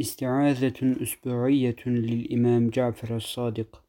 استعاذة أسبوعية للإمام جعفر الصادق.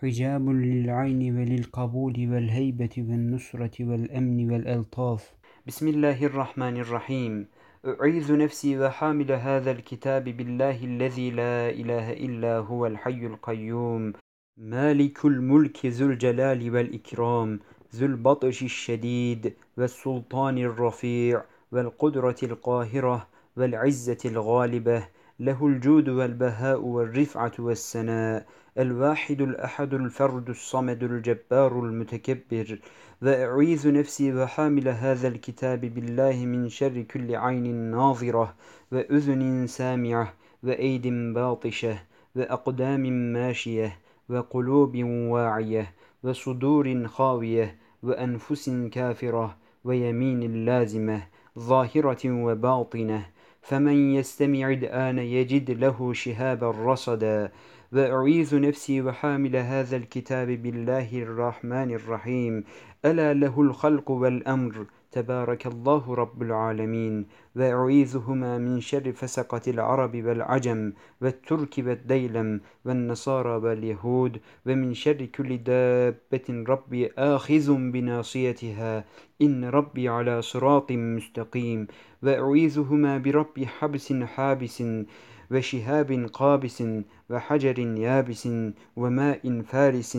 حجاب للعين وللقبول والهيبة والنصرة والأمن والألطاف. بسم الله الرحمن الرحيم. أعيذ نفسي وحامل هذا الكتاب بالله الذي لا إله إلا هو الحي القيوم. مالك الملك ذو الجلال والإكرام. ذو البطش الشديد والسلطان الرفيع. والقدرة القاهرة والعزة الغالبة. له الجود والبهاء والرفعة والسناء الواحد الأحد الفرد الصمد الجبار المتكبر. وأعيذ نفسي وحامل هذا الكتاب بالله من شر كل عين ناظرة وأذن سامعة وأيد باطشة وأقدام ماشية وقلوب واعية وصدور خاوية وأنفس كافرة ويمين لازمة ظاهرة وباطنة فمن يستمع الآن يجد له شهابا رصدا. وأعيذ نفسي وحامل هذا الكتاب بالله الرحمن الرحيم. ألا له الخلق والأمر. تبارك الله رب العالمين وأعيذهما من شر فسقة العرب والعجم والترك والديلم والنصارى واليهود ومن شر كل دابة ربي آخذ بناصيتها. إن ربي على صراط مستقيم. وأعيذهما برب حبس حابس وشهاب قابس وحجر يابس وماء فارس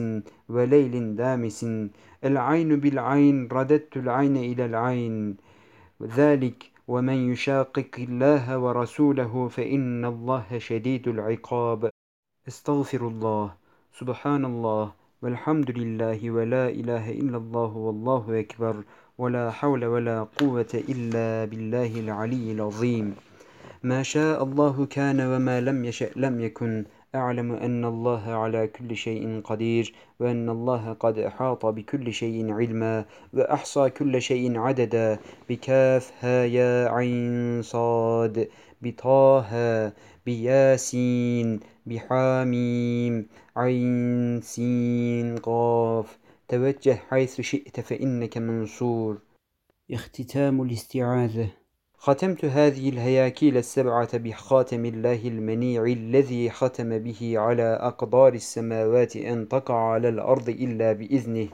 وليل دامس. العين بالعين رددت العين إلى العين. ذلك ومن يشاقق الله ورسوله فإن الله شديد العقاب. استغفر الله. سبحان الله. والحمد لله ولا إله إلا الله والله أكبر. ولا حول ولا قوة إلا بالله العلي العظيم. ما شاء الله كان وما لم يشأ لم يكن. أعلم أن الله على كل شيء قدير وأن الله قد أحاط بكل شيء علما وأحصى كل شيء عددا. بكاف ها يا عين صاد بطه بياسين بحاميم عين سين قاف. توجه حيث شئت فإنك منصور. اختتام الاستعاذة. ختمت هذه الهياكيل السبعة بخاتم الله المنيع الذي ختم به على أقدار السماوات أن تقع على الأرض إلا بإذنه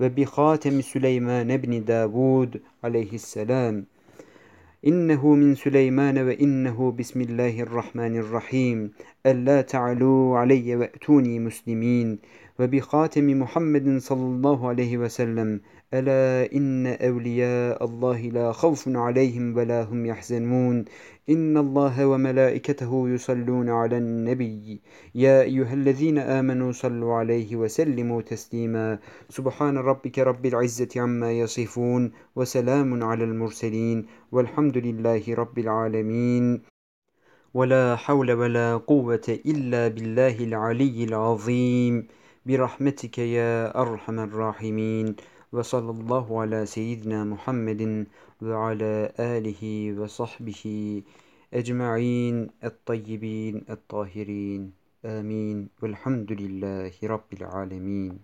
وبخاتم سليمان بن داود عليه السلام. إنه من سليمان وإنه بسم الله الرحمن الرحيم. ألا تعلوا علي وأتوني مسلمين. وبخاتم محمد صلى الله عليه وسلم ألا إن أولياء الله لا خوف عليهم ولا هم يحزنون. إن الله وملائكته يصلون على النبي. يا أيها الذين آمنوا صلوا عليه وسلموا تسليما. سبحان ربك رب العزة عما يصفون وسلام على المرسلين والحمد لله رب العالمين. ولا حول ولا قوة إلا بالله العلي العظيم. برحمتك يا أرحم الراحمين. وصلى الله على سيدنا محمد وعلى آله وصحبه أجمعين الطيبين الطاهرين. آمين. والحمد لله رب العالمين.